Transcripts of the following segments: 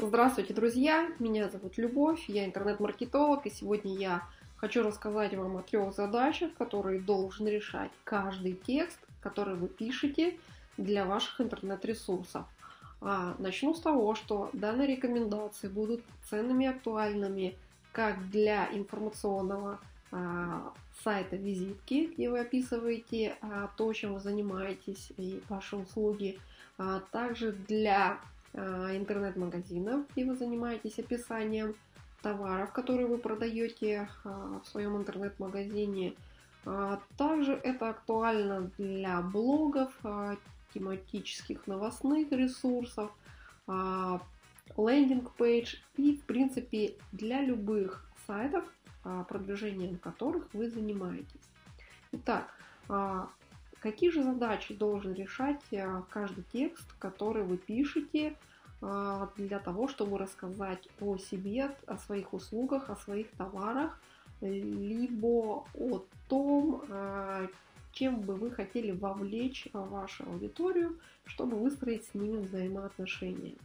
Здравствуйте, друзья! Меня зовут Любовь, я интернет-маркетолог, и сегодня я хочу рассказать вам о трех задачах, которые должен решать каждый текст, который вы пишете для ваших интернет-ресурсов. А, начну с того, что данные рекомендации будут ценными и актуальными как для информационного а, сайта визитки, где вы описываете а, то, чем вы занимаетесь и ваши услуги, а также для интернет-магазинов, где вы занимаетесь описанием товаров, которые вы продаете а, в своем интернет-магазине. А, также это актуально для блогов, тематических новостных ресурсов, лендинг-пейдж и, в принципе, для любых сайтов, продвижением которых вы занимаетесь. Итак, Какие же задачи должен решать э, каждый текст, который вы пишете э, для того, чтобы рассказать о себе, о своих услугах, о своих товарах, либо о том, э, чем бы вы хотели вовлечь вашу аудиторию, чтобы выстроить с ними взаимоотношения.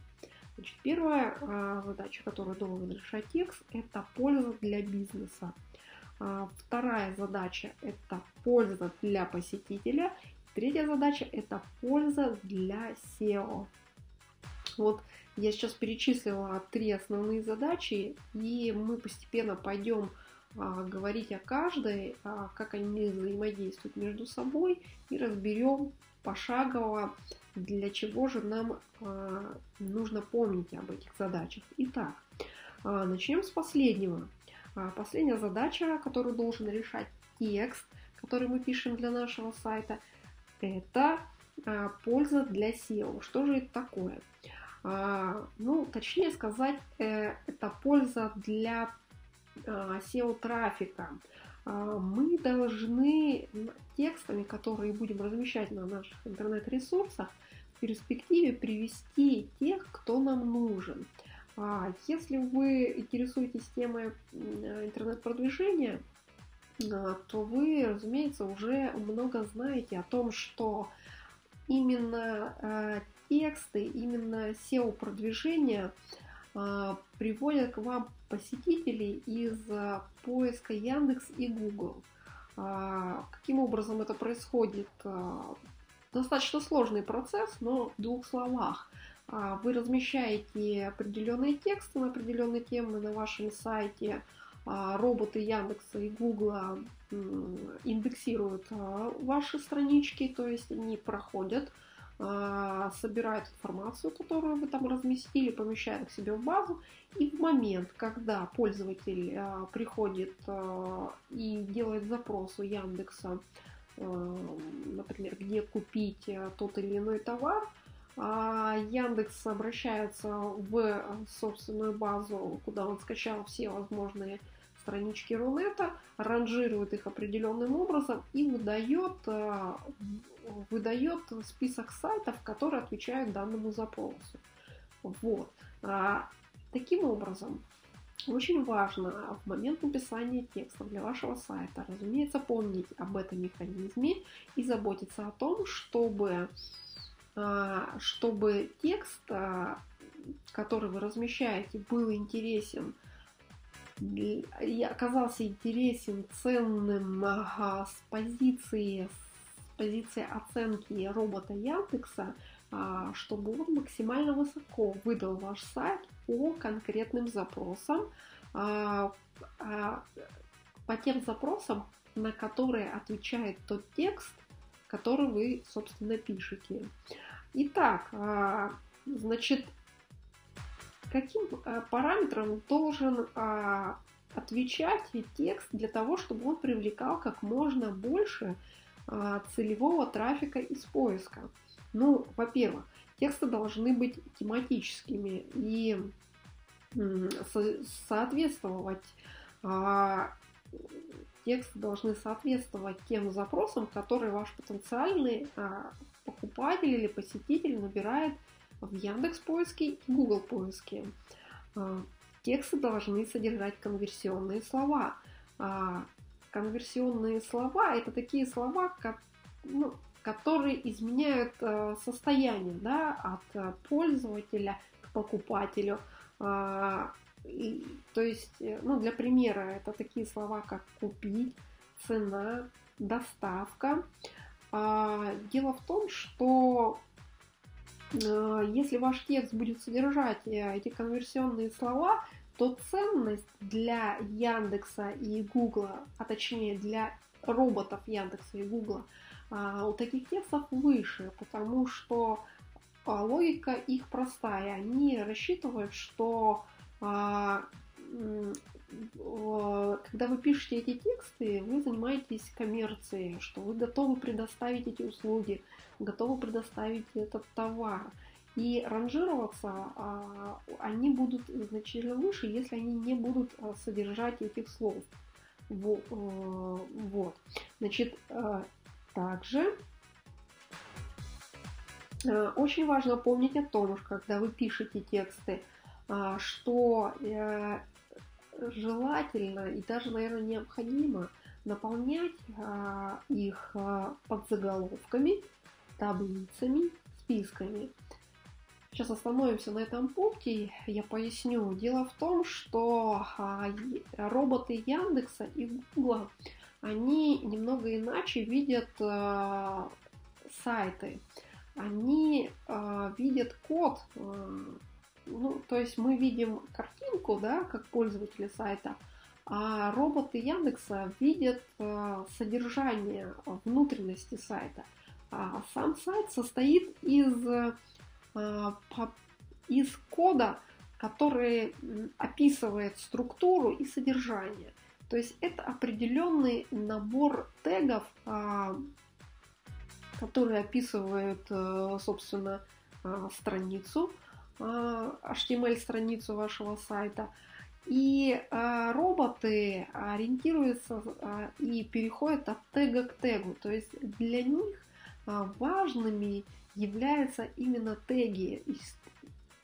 Значит, первая задача, которую должен решать текст, это польза для бизнеса. А, вторая задача – это польза для посетителя. Третья задача – это польза для SEO. Вот я сейчас перечислила три основные задачи, и мы постепенно пойдем а, говорить о каждой, а, как они взаимодействуют между собой, и разберем пошагово, для чего же нам а, нужно помнить об этих задачах. Итак, начнем с последнего. Последняя задача, которую должен решать текст, который мы пишем для нашего сайта, это польза для SEO. Что же это такое? А, ну, точнее сказать, э, это польза для SEO-трафика. Мы должны текстами, которые будем размещать на наших интернет-ресурсах, в перспективе привести тех, кто нам нужен. А если вы интересуетесь темой интернет-продвижения, а, то вы, разумеется, уже много знаете о том, что именно а, тексты, именно SEO-продвижение приводят к вам посетителей из поиска Яндекс и Google. Каким образом это происходит? Достаточно сложный процесс, но в двух словах – а, вы размещаете определенные тексты на определенные темы на вашем сайте. А, роботы Яндекса и Гугла индексируют а, ваши странички, то есть они проходят, собирают информацию, которую вы там разместили, помещают к себе в базу, и в момент, когда пользователь приходит и делает запрос у Яндекса, например, где купить тот или иной товар, а Яндекс обращается в собственную базу, куда он скачал все возможные странички Рунета, ранжирует их определенным образом и выдает, э, выдает список сайтов, которые отвечают данному запросу. Вот. А, таким образом, очень важно в момент написания текста для вашего сайта, разумеется, помнить об этом механизме и заботиться о том, чтобы а, чтобы текст, а, который вы размещаете, был интересен оказался интересен, ценным с позиции, позиции оценки робота Яндекса, а, чтобы он максимально высоко выдал ваш сайт по конкретным запросам, по тем запросам, на которые отвечает тот текст, который вы, собственно, пишете. Итак, а, значит, каким а, параметрам должен а, отвечать текст для того, чтобы он привлекал как можно больше целевого трафика из поиска? Ну, во-первых, тексты должны быть тематическими и соответствовать тексты должны соответствовать тем запросам, которые ваш потенциальный а, покупатель или посетитель набирает в Яндекс поиске и Google поиске. А, тексты должны содержать конверсионные слова. А, конверсионные слова это такие слова, ну, которые изменяют состояние да, от пользователя к покупателю, И, то есть, ну, для примера, это такие слова, как купить, цена, доставка. Дело в том, что если ваш текст будет содержать эти конверсионные слова, то ценность для Яндекса и Гугла, а точнее для роботов Яндекса и Гугла, у таких текстов выше, потому что а, логика их простая. Они рассчитывают, что а, когда вы пишете эти тексты, вы занимаетесь коммерцией, что вы готовы предоставить эти услуги, готовы предоставить этот товар. И ранжироваться а, они будут значительно выше, если они не будут а, содержать этих слов. А, вот. Значит, а, также очень важно помнить о том, что когда вы пишете тексты, а, что э, желательно и даже, наверное, необходимо наполнять а, их а, подзаголовками, таблицами, списками. Сейчас остановимся на этом пункте, я поясню. Дело в том, что а, роботы Яндекса и Гугла, они немного иначе видят сайты. Они видят код, ну, то есть мы видим картинку, да, как пользователи сайта, а роботы Яндекса видят содержание внутренности сайта. А сам сайт состоит из а, из кода, который описывает структуру и содержание. То есть это определенный набор тегов, а, которые описывают, э, собственно, страницу, HTML-страницу вашего сайта. И роботы ориентируются и переходят от тега к тегу. То есть для них важными являются именно теги.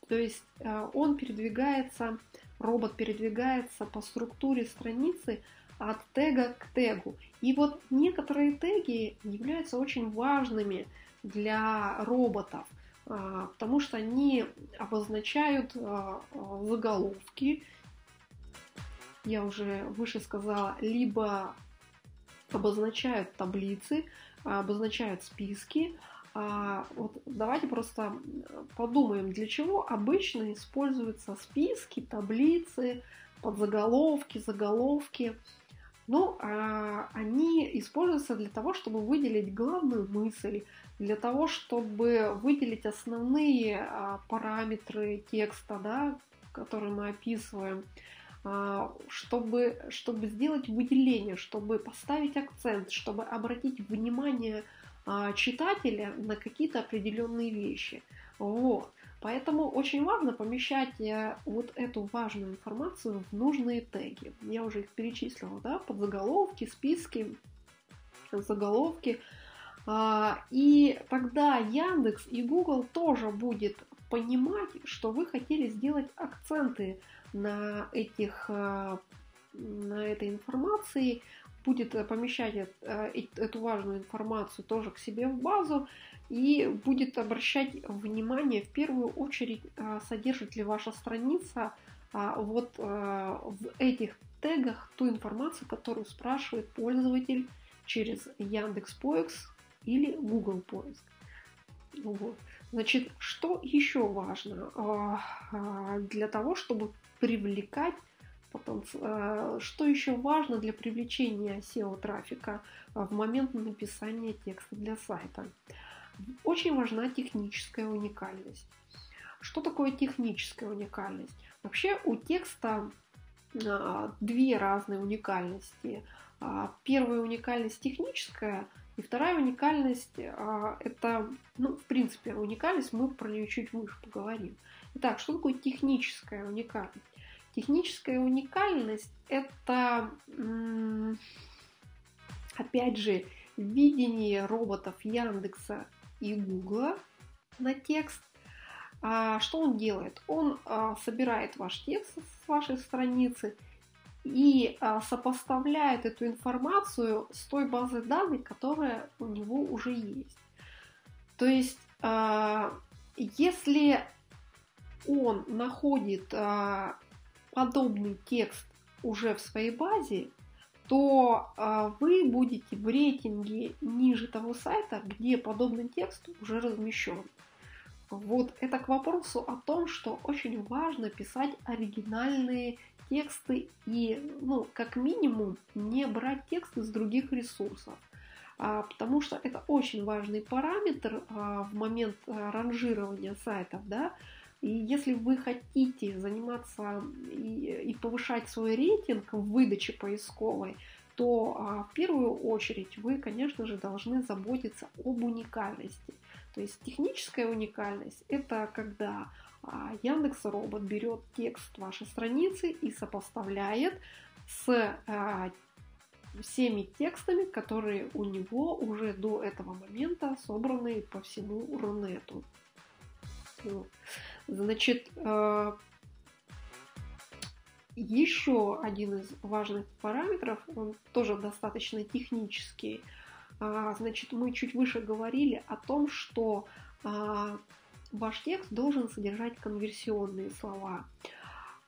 То есть э, он передвигается, робот передвигается по структуре страницы от тега к тегу. И вот некоторые теги являются очень важными для роботов, э, потому что они обозначают э, заголовки, я уже выше сказала, либо обозначают таблицы, обозначают списки, а, вот давайте просто подумаем, для чего обычно используются списки, таблицы, подзаголовки, заголовки. Ну, а, они используются для того, чтобы выделить главную мысль, для того, чтобы выделить основные а, параметры текста, да, которые мы описываем, а, чтобы, чтобы сделать выделение, чтобы поставить акцент, чтобы обратить внимание а, читателя на какие-то определенные вещи. Вот. Поэтому очень важно помещать э, вот эту важную информацию в нужные теги. Я уже их перечислила, да, под заголовки, списки, заголовки. А, и тогда Яндекс и Google тоже будет понимать, что вы хотели сделать акценты на этих э, на этой информации, будет э, помещать эту важную информацию тоже к себе в базу и будет обращать внимание в первую очередь, э, содержит ли ваша страница вот в этих тегах ту информацию, которую спрашивает пользователь через Яндекс Поиск или Google Поиск. Вот. Значит, что еще важно для того, чтобы привлекать что еще важно для привлечения SEO-трафика э, в момент написания текста для сайта? Очень важна техническая уникальность. Что такое техническая уникальность? Вообще у текста э, две разные уникальности. Первая уникальность техническая, и вторая уникальность это, ну, в принципе, уникальность, мы про нее чуть выше поговорим. Итак, что такое техническая уникальность? Техническая уникальность – это, опять же, видение роботов Яндекса и Гугла на текст. А что он делает? Он а, собирает ваш текст с вашей страницы и а, сопоставляет эту информацию с той базой данных, которая у него уже есть. То есть, а, если он находит подобный текст уже в своей базе, то вы будете в рейтинге ниже того сайта, где подобный текст уже размещен. Вот это к вопросу о том, что очень важно писать оригинальные тексты и, ну, как минимум, не брать тексты с других ресурсов. А, потому что это очень важный параметр а, в момент а, ранжирования сайтов, да, и если вы хотите заниматься и, и повышать свой рейтинг в выдаче поисковой, то а, в первую очередь вы, конечно же, должны заботиться об уникальности. То есть техническая уникальность – это когда а, Яндекс Робот берет текст вашей страницы и сопоставляет с а, всеми текстами, которые у него уже до этого момента собраны по всему Рунету. Значит, а, еще один из важных параметров, он тоже достаточно технический, а, значит, мы чуть выше говорили о том, что а, ваш текст должен содержать конверсионные слова.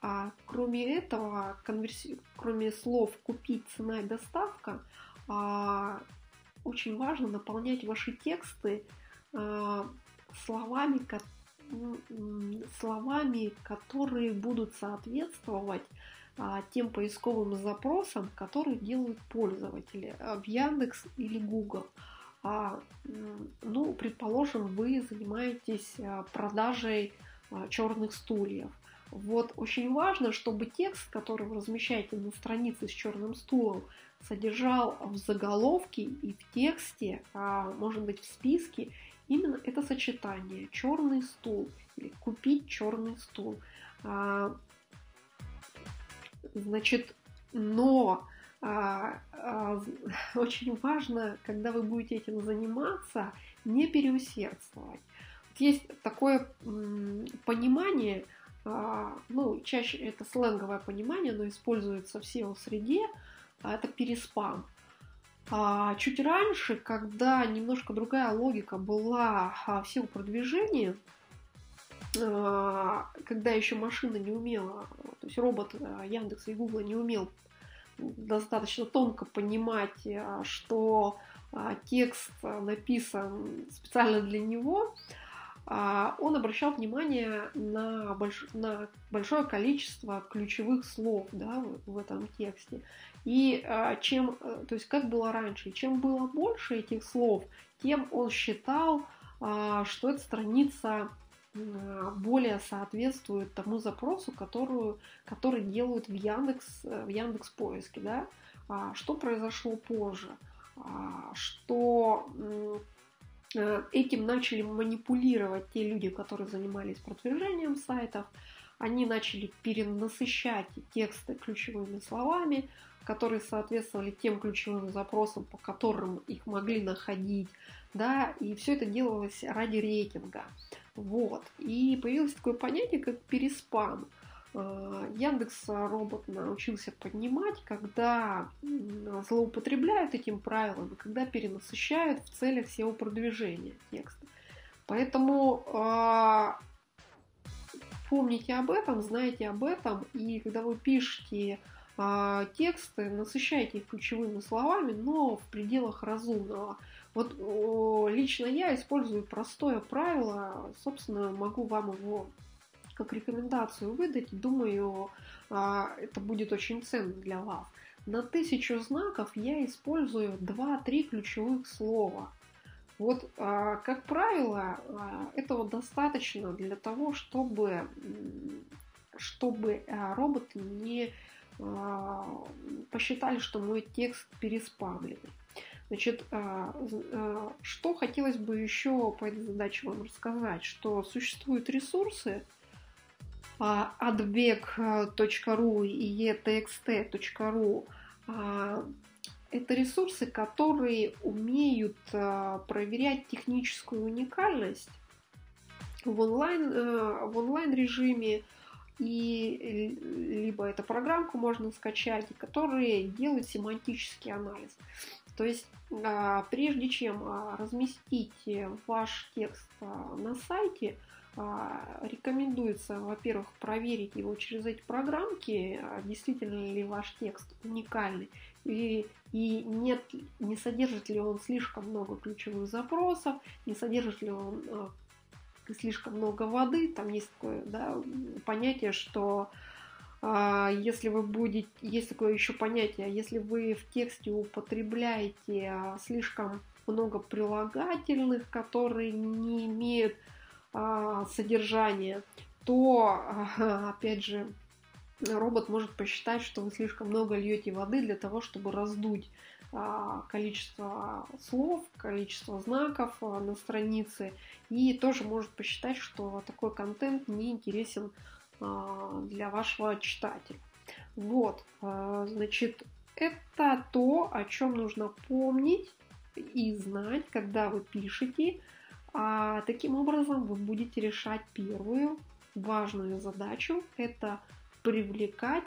А кроме этого, конверси... кроме слов купить, цена и доставка, а, очень важно наполнять ваши тексты а, словами. Словами, которые будут соответствовать а, тем поисковым запросам, которые делают пользователи а, в Яндекс или Google. А, ну, предположим, вы занимаетесь продажей черных стульев. Вот очень важно, чтобы текст, который вы размещаете на странице с черным стулом, содержал в заголовке и в тексте, может быть в списке, именно это сочетание черный стул или купить черный стул. Значит, но а, а, очень важно, когда вы будете этим заниматься, не переусердствовать. Вот есть такое понимание, а, ну, чаще это сленговое понимание, но используется в SEO-среде, а это переспам. А чуть раньше, когда немножко другая логика была в SEO-продвижении, а, когда еще машина не умела, то есть робот а, Яндекса и Гугла не умел достаточно тонко понимать, а, что текст написан специально для него, он обращал внимание на, больш... на большое количество ключевых слов да, в этом тексте. И чем, то есть как было раньше, чем было больше этих слов, тем он считал, что эта страница более соответствует тому запросу, которую, который делают в Яндекс, э, в Яндекс поиске, да, а, что произошло позже, а, что э, этим начали манипулировать те люди, которые занимались продвижением сайтов, они начали перенасыщать тексты ключевыми словами, которые соответствовали тем ключевым запросам, по которым их могли находить, да, и все это делалось ради рейтинга. Вот. И появилось такое понятие, как переспам. А, Яндекс робот научился поднимать, когда злоупотребляют этим правилом, когда перенасыщают в целях SEO продвижения текста. Поэтому э, помните об этом, знайте об этом, и когда вы пишете э, тексты, насыщайте их ключевыми словами, но в пределах разумного. Вот лично я использую простое правило, собственно, могу вам его как рекомендацию выдать. Думаю, а, это будет очень ценно для вас. На тысячу знаков я использую 2-3 ключевых слова. Вот, а, как правило, этого достаточно для того, чтобы, чтобы роботы не посчитали, что мой текст переспамленный. Значит, а, а, что хотелось бы еще по этой задаче вам рассказать, что существуют ресурсы advec.ru и etxt.ru. А, это ресурсы, которые умеют проверять техническую уникальность в онлайн, в онлайн режиме, и либо эту программку можно скачать, которые делают семантический анализ. То есть а, прежде чем а, разместить ваш текст а, на сайте, рекомендуется, во-первых, проверить его через эти программки, действительно ли ваш текст уникальный, и, и нет, не содержит ли он слишком много ключевых запросов, не содержит ли он слишком много воды. Там есть такое да, понятие, что если вы будете, есть такое еще понятие, если вы в тексте употребляете слишком много прилагательных, которые не имеют а, содержание, то, опять же, робот может посчитать, что вы слишком много льете воды для того, чтобы раздуть а, количество слов, количество знаков а, на странице, и тоже может посчитать, что такой контент не интересен для вашего читателя. Вот, значит, это то, о чем нужно помнить и знать, когда вы пишете а таким образом вы будете решать первую важную задачу – это привлекать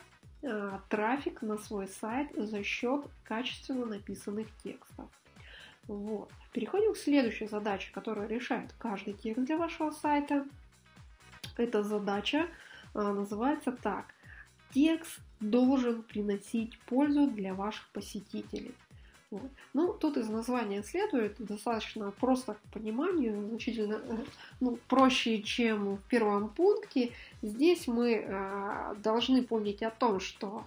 трафик на свой сайт за счет качественно написанных текстов. Вот. Переходим к следующей задаче, которая решает каждый текст для вашего сайта. Эта задача э, называется так. Текст должен приносить пользу для ваших посетителей. Вот. Ну, тут из названия следует достаточно просто к пониманию, значительно э, ну, проще, чем в первом пункте. Здесь мы э, должны помнить о том, что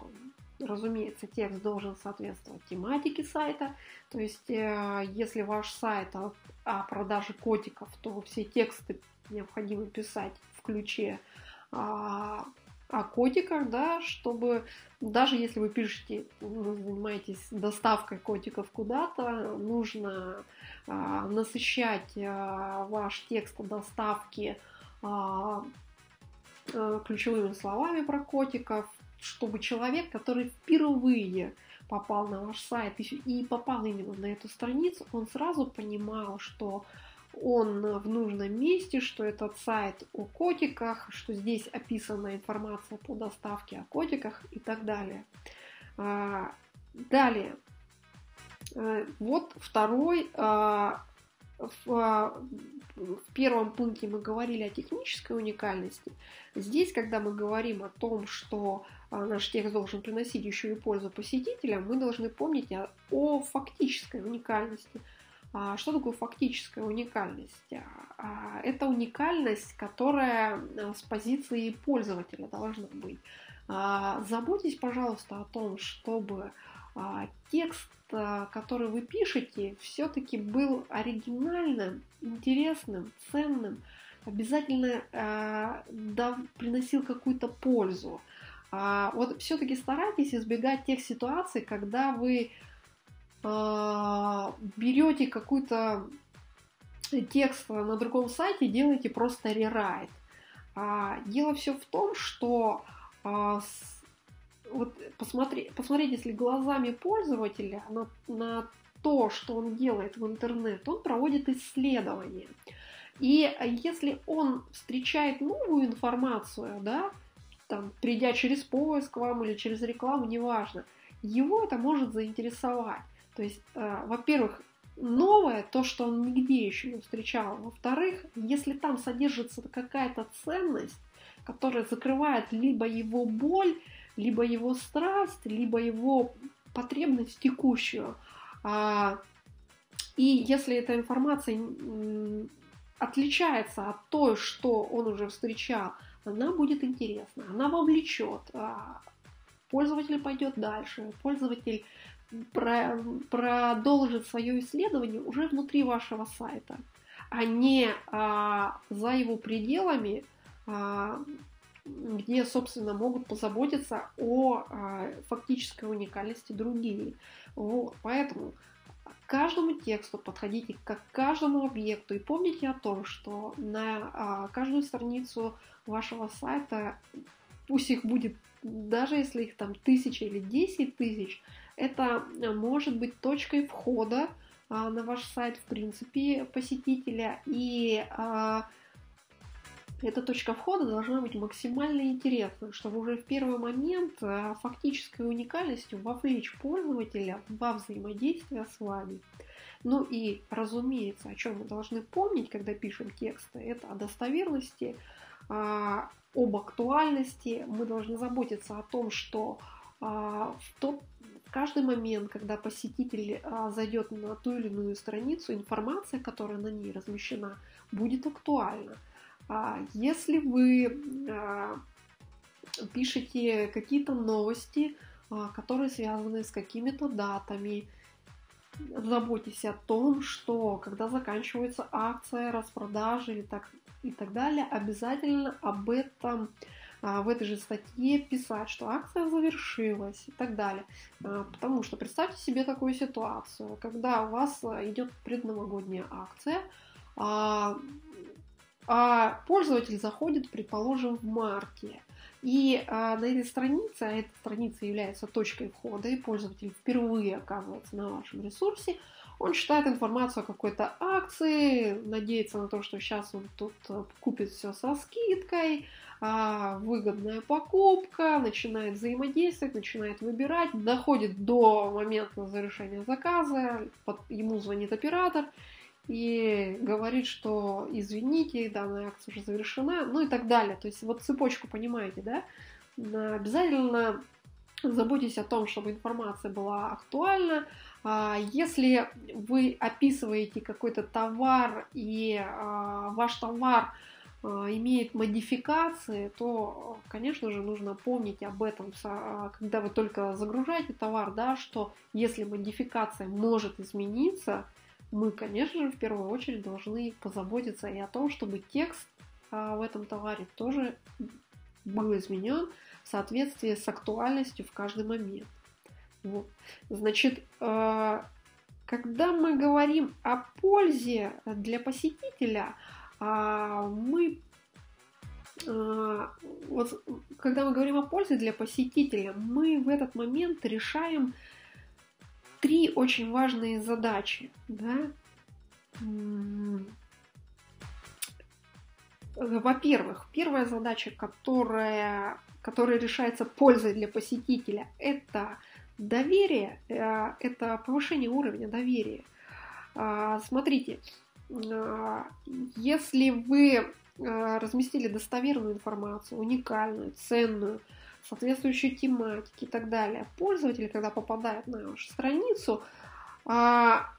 разумеется, текст должен соответствовать тематике сайта. То есть, э, если ваш сайт о, о продаже котиков, то все тексты необходимо писать в ключе а, о котиках, да, чтобы даже если вы пишете, вы занимаетесь доставкой котиков куда-то, нужно а, насыщать а, ваш текст о доставке а, а, ключевыми словами про котиков, чтобы человек, который впервые попал на ваш сайт и попал именно на эту страницу, он сразу понимал, что он в нужном месте, что этот сайт о котиках, что здесь описана информация по доставке о котиках и так далее. А, далее. Э, вот второй. А, в первом пункте мы говорили о технической уникальности. Здесь, когда мы говорим о том, что а, наш текст должен приносить еще и пользу посетителям, мы должны помнить о, о фактической уникальности – а что такое фактическая уникальность? А, это уникальность, которая э, с позиции пользователя должна быть. А, заботьтесь, пожалуйста, о том, чтобы текст, э, который вы пишете, все-таки был оригинальным, интересным, ценным, обязательно э, приносил какую-то пользу. Вот все-таки старайтесь избегать тех ситуаций, когда вы а, берете какой-то текст на другом сайте, делаете просто рерайт. А, дело все в том, что а, вот посмотри, посмотреть, если глазами пользователя на, на то, что он делает в интернет, он проводит исследования. И если он встречает новую информацию, да, там, придя через поиск вам или через рекламу, неважно, его это может заинтересовать. То есть, э, во-первых, новое, то, что он нигде еще не встречал. Во-вторых, если там содержится какая-то ценность, которая закрывает либо его боль, либо его страсть, либо его потребность текущую. А, и если эта информация отличается от той, что он уже встречал, она будет интересна, она вовлечет. А, пользователь пойдет дальше, пользователь про, продолжит свое исследование уже внутри вашего сайта, а не а, за его пределами, а, где, собственно, могут позаботиться о а, фактической уникальности другие. Вот, поэтому к каждому тексту подходите как к каждому объекту и помните о том, что на а, каждую страницу вашего сайта, пусть их будет, даже если их там тысяча или десять тысяч, это э, может быть точкой входа а, на ваш сайт, в принципе, посетителя. И а, эта точка входа должна быть максимально интересна, чтобы уже в первый момент э, фактической уникальностью вовлечь пользователя во взаимодействие с вами. Ну и, разумеется, о чем мы должны помнить, когда пишем тексты, это о достоверности, а, об актуальности. Мы должны заботиться о том, что а, в тот каждый момент, когда посетитель а, зайдет на ту или иную страницу, информация, которая на ней размещена, будет актуальна. А если вы а, пишете какие-то новости, которые связаны с какими-то датами, заботьтесь о том, что когда заканчивается акция, распродажи и так, и так далее, обязательно об этом в этой же статье писать, что акция завершилась и так далее. Потому что представьте себе такую ситуацию, когда у вас идет предновогодняя акция, а пользователь заходит, предположим, в марте. И а, на этой странице, а эта страница является точкой входа, и пользователь впервые оказывается на вашем ресурсе, он читает информацию о какой-то акции, надеется на то, что сейчас он тут э, купит все со скидкой, а, выгодная покупка, начинает взаимодействовать, начинает выбирать, доходит до момента завершения заказа, ему звонит оператор, и говорит, что извините, данная акция уже завершена, ну и так далее. То есть вот цепочку понимаете, да? Обязательно заботьтесь о том, чтобы информация была актуальна. А, если вы описываете какой-то товар и а, ваш товар а, имеет модификации, то, конечно же, нужно помнить об этом, когда вы только загружаете товар, да, что если модификация может измениться, мы, конечно же, в первую очередь должны позаботиться и о том, чтобы текст в этом товаре тоже был изменен соответствии с актуальностью в каждый момент. Вот. Значит, э, когда мы говорим о пользе для посетителя, э, мы э, вот, когда мы говорим о пользе для посетителя, мы в этот момент решаем три очень важные задачи. Да? Во-первых, первая задача, которая, которая решается пользой для посетителя, это доверие, э, это повышение уровня доверия. А, смотрите, а, если вы э, разместили достоверную информацию, уникальную, ценную, соответствующей тематики и так далее. Пользователь, когда попадает на вашу страницу, а,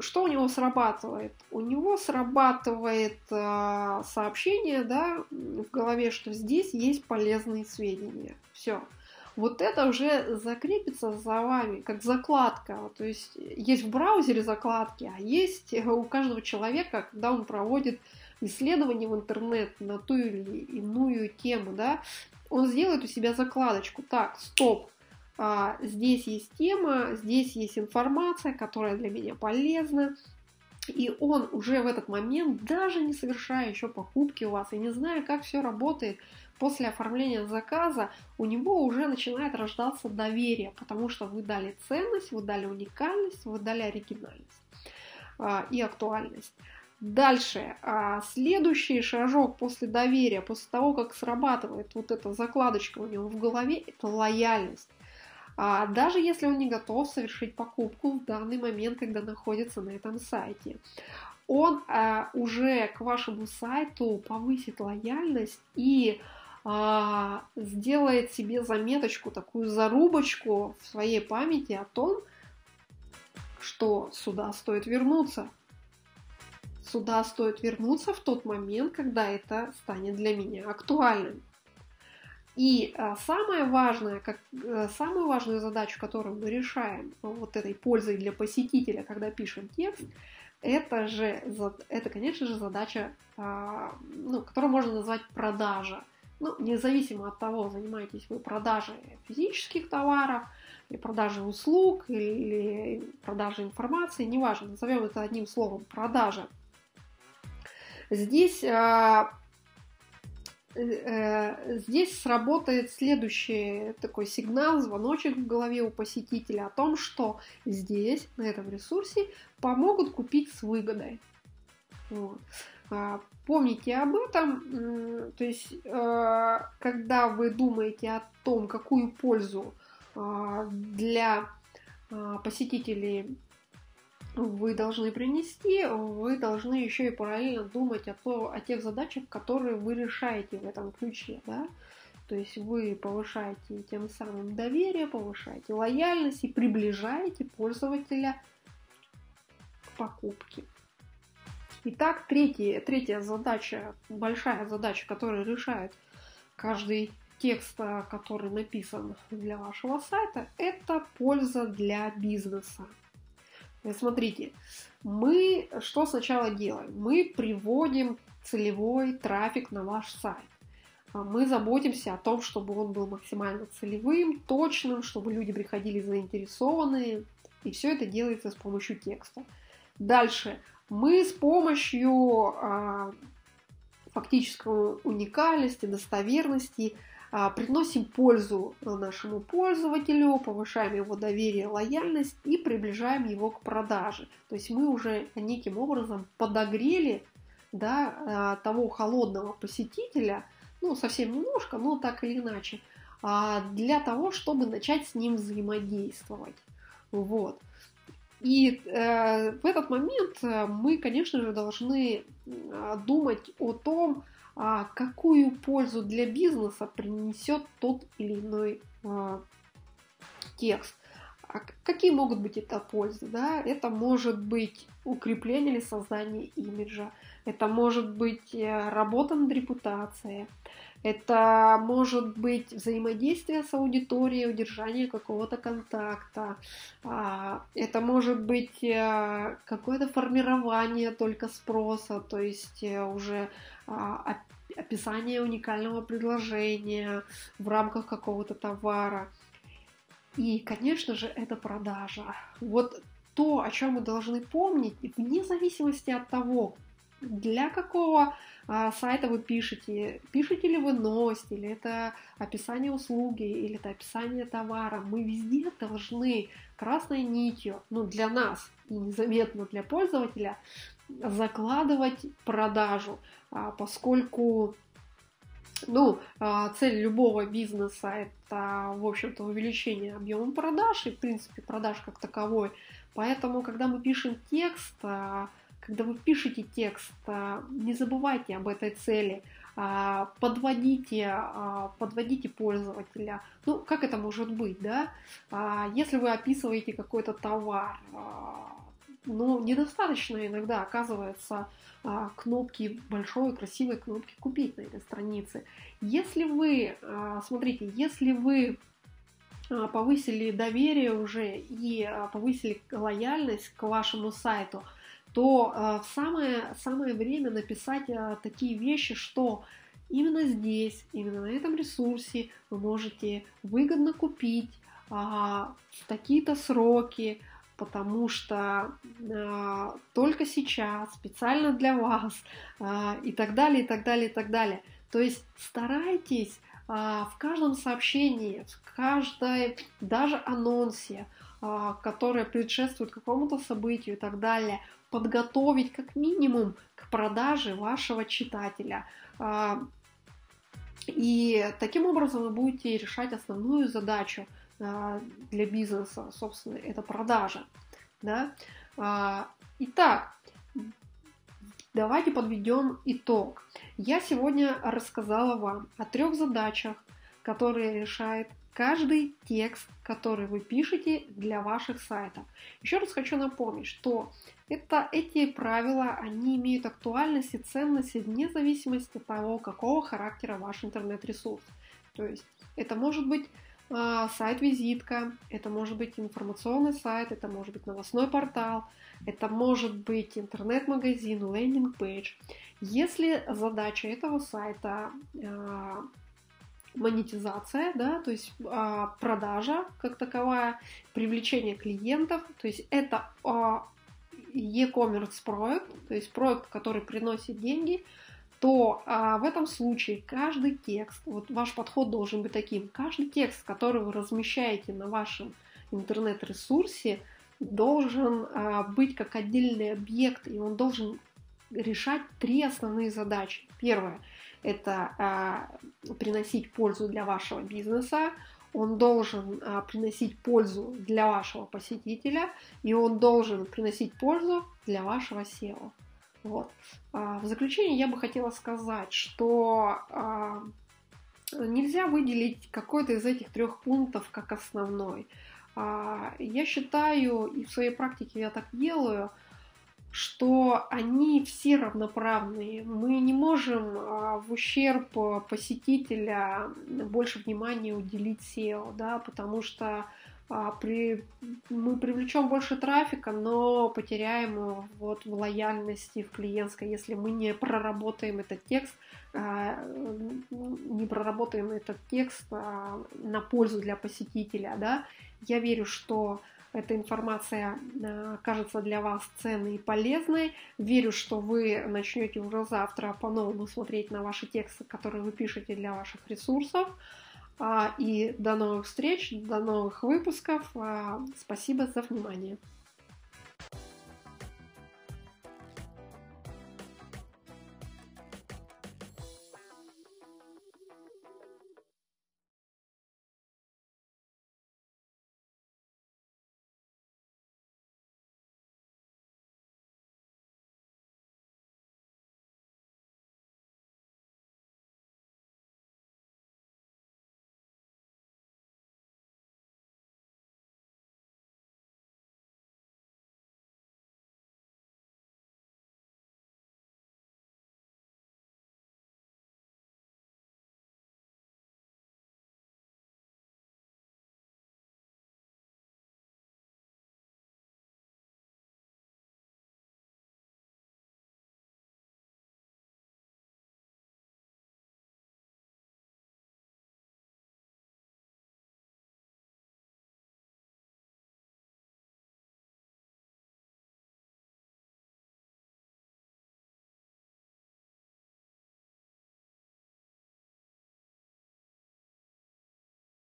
что у него срабатывает? У него срабатывает а, сообщение да, в голове, что здесь есть полезные сведения. Все. Вот это уже закрепится за вами, как закладка. То есть есть в браузере закладки, а есть у каждого человека, когда он проводит исследование в интернет на ту или иную тему, да, он сделает у себя закладочку. Так, стоп, а, здесь есть тема, здесь есть информация, которая для меня полезна. И он уже в этот момент, даже не совершая еще покупки у вас и не зная, как все работает, после оформления заказа у него уже начинает рождаться доверие, потому что вы дали ценность, вы дали уникальность, вы дали оригинальность а, и актуальность. Дальше, а, следующий шажок после доверия, после того, как срабатывает вот эта закладочка у него в голове, это лояльность. А, даже если он не готов совершить покупку в данный момент, когда находится на этом сайте. Он а, уже к вашему сайту повысит лояльность и а, сделает себе заметочку, такую зарубочку в своей памяти о том, что сюда стоит вернуться, сюда стоит вернуться в тот момент, когда это станет для меня актуальным. И а, самое важное, как, а, самую важную задачу, которую мы решаем вот этой пользой для посетителя, когда пишем текст, это же, это, конечно же, задача, а, ну, которую можно назвать продажа. Ну, независимо от того, занимаетесь вы продажей физических товаров, или продажей услуг, или продажей информации, неважно, назовем это одним словом, продажа. Здесь, а, э, здесь сработает следующий такой сигнал, звоночек в голове у посетителя о том, что здесь, на этом ресурсе, помогут купить с выгодой. Вот. А, помните об этом, то есть, э, когда вы думаете о том, какую пользу а, для а, посетителей вы должны принести, вы должны еще и параллельно думать о, то, о тех задачах, которые вы решаете в этом ключе, да, то есть вы повышаете тем самым доверие, повышаете лояльность и приближаете пользователя к покупке. Итак, третья, третья задача, большая задача, которую решает каждый текст, который написан для вашего сайта, это польза для бизнеса. Смотрите, мы что сначала делаем? Мы приводим целевой трафик на ваш сайт. А мы заботимся о том, чтобы он был максимально целевым, точным, чтобы люди приходили заинтересованные. И все это делается с помощью текста. Дальше. Мы с помощью а, фактической уникальности, достоверности приносим пользу нашему пользователю, повышаем его доверие, лояльность и приближаем его к продаже. То есть мы уже неким образом подогрели да, а, того холодного посетителя, ну, совсем немножко, но так или иначе, а, для того, чтобы начать с ним взаимодействовать. Вот. И э, в этот момент э, мы, конечно же, должны думать о том, а, какую пользу для бизнеса принесет тот или иной а, текст. А какие могут быть это пользы? Да? Это может быть укрепление или создание имиджа, это может быть э, работа над репутацией, это может быть взаимодействие с аудиторией, удержание какого-то контакта. А, это может быть э, какое-то формирование только спроса, то есть э, уже а, описание уникального предложения в рамках какого-то товара. И, конечно же, это продажа. Вот то, о чем мы должны помнить, вне зависимости от того, для какого сайта вы пишете, пишете ли вы новость, или это описание услуги, или это описание товара, мы везде должны красной нитью, ну для нас и незаметно для пользователя, закладывать продажу, а, поскольку ну, а, цель любого бизнеса это, в общем-то, увеличение объема продаж и, в принципе, продаж как таковой. Поэтому, когда мы пишем текст, а, когда вы пишете текст, не забывайте об этой цели, подводите, подводите пользователя. Ну, как это может быть, да? Если вы описываете какой-то товар, но недостаточно иногда оказывается а, кнопки, большой красивой кнопки «Купить» на этой странице. Если вы, а, смотрите, если вы а, повысили доверие уже и повысили лояльность к вашему сайту, то в самое, самое время написать такие вещи, что именно здесь, именно на этом ресурсе вы можете выгодно купить в такие-то сроки, потому что только сейчас, специально для вас, и так далее, и так далее, и так далее. То есть старайтесь в каждом сообщении, в каждой, даже анонсе, э, которое предшествует какому-то событию и так далее, подготовить как минимум к продаже вашего читателя. Э, и таким образом вы будете решать основную задачу – а, для бизнеса, собственно, это продажа. Да? А, итак, давайте подведем итог. Я сегодня рассказала вам о трех задачах, которые решает каждый текст, который вы пишете для ваших сайтов. Еще раз хочу напомнить, что это, эти правила, они имеют актуальность и ценность вне зависимости от того, какого характера ваш интернет-ресурс. То есть это может быть а, сайт-визитка, это может быть информационный сайт, это может быть новостной портал, это может быть интернет-магазин, лендинг-пейдж. Если задача этого сайта а, монетизация, да, то есть а, продажа как таковая, привлечение клиентов, то есть это e-commerce проект, то есть проект, который приносит деньги – то а, в этом случае каждый текст, вот ваш подход должен быть таким, каждый текст, который вы размещаете на вашем интернет-ресурсе, должен а, быть как отдельный объект, и он должен решать три основные задачи. Первое – это приносить пользу для вашего бизнеса, он должен а, приносить пользу для вашего посетителя, и он должен приносить пользу для вашего SEO. Вот. А, в заключение я бы хотела сказать, что а, нельзя выделить какой-то из этих трех пунктов как основной. Я считаю, и в своей практике я так делаю, что они все равноправные. Мы не можем а, в ущерб посетителя больше внимания уделить SEO, да, потому что а, при, мы привлечем больше трафика, но потеряем вот в лояльности в клиентской, если мы не проработаем этот текст, а, не проработаем этот текст на пользу для посетителя, да. Я верю, что эта информация э, кажется для вас ценной и полезной. Верю, что вы начнете уже завтра по-новому смотреть на ваши тексты, которые вы пишете для ваших ресурсов. А, и до новых встреч, до новых выпусков. А, спасибо за внимание.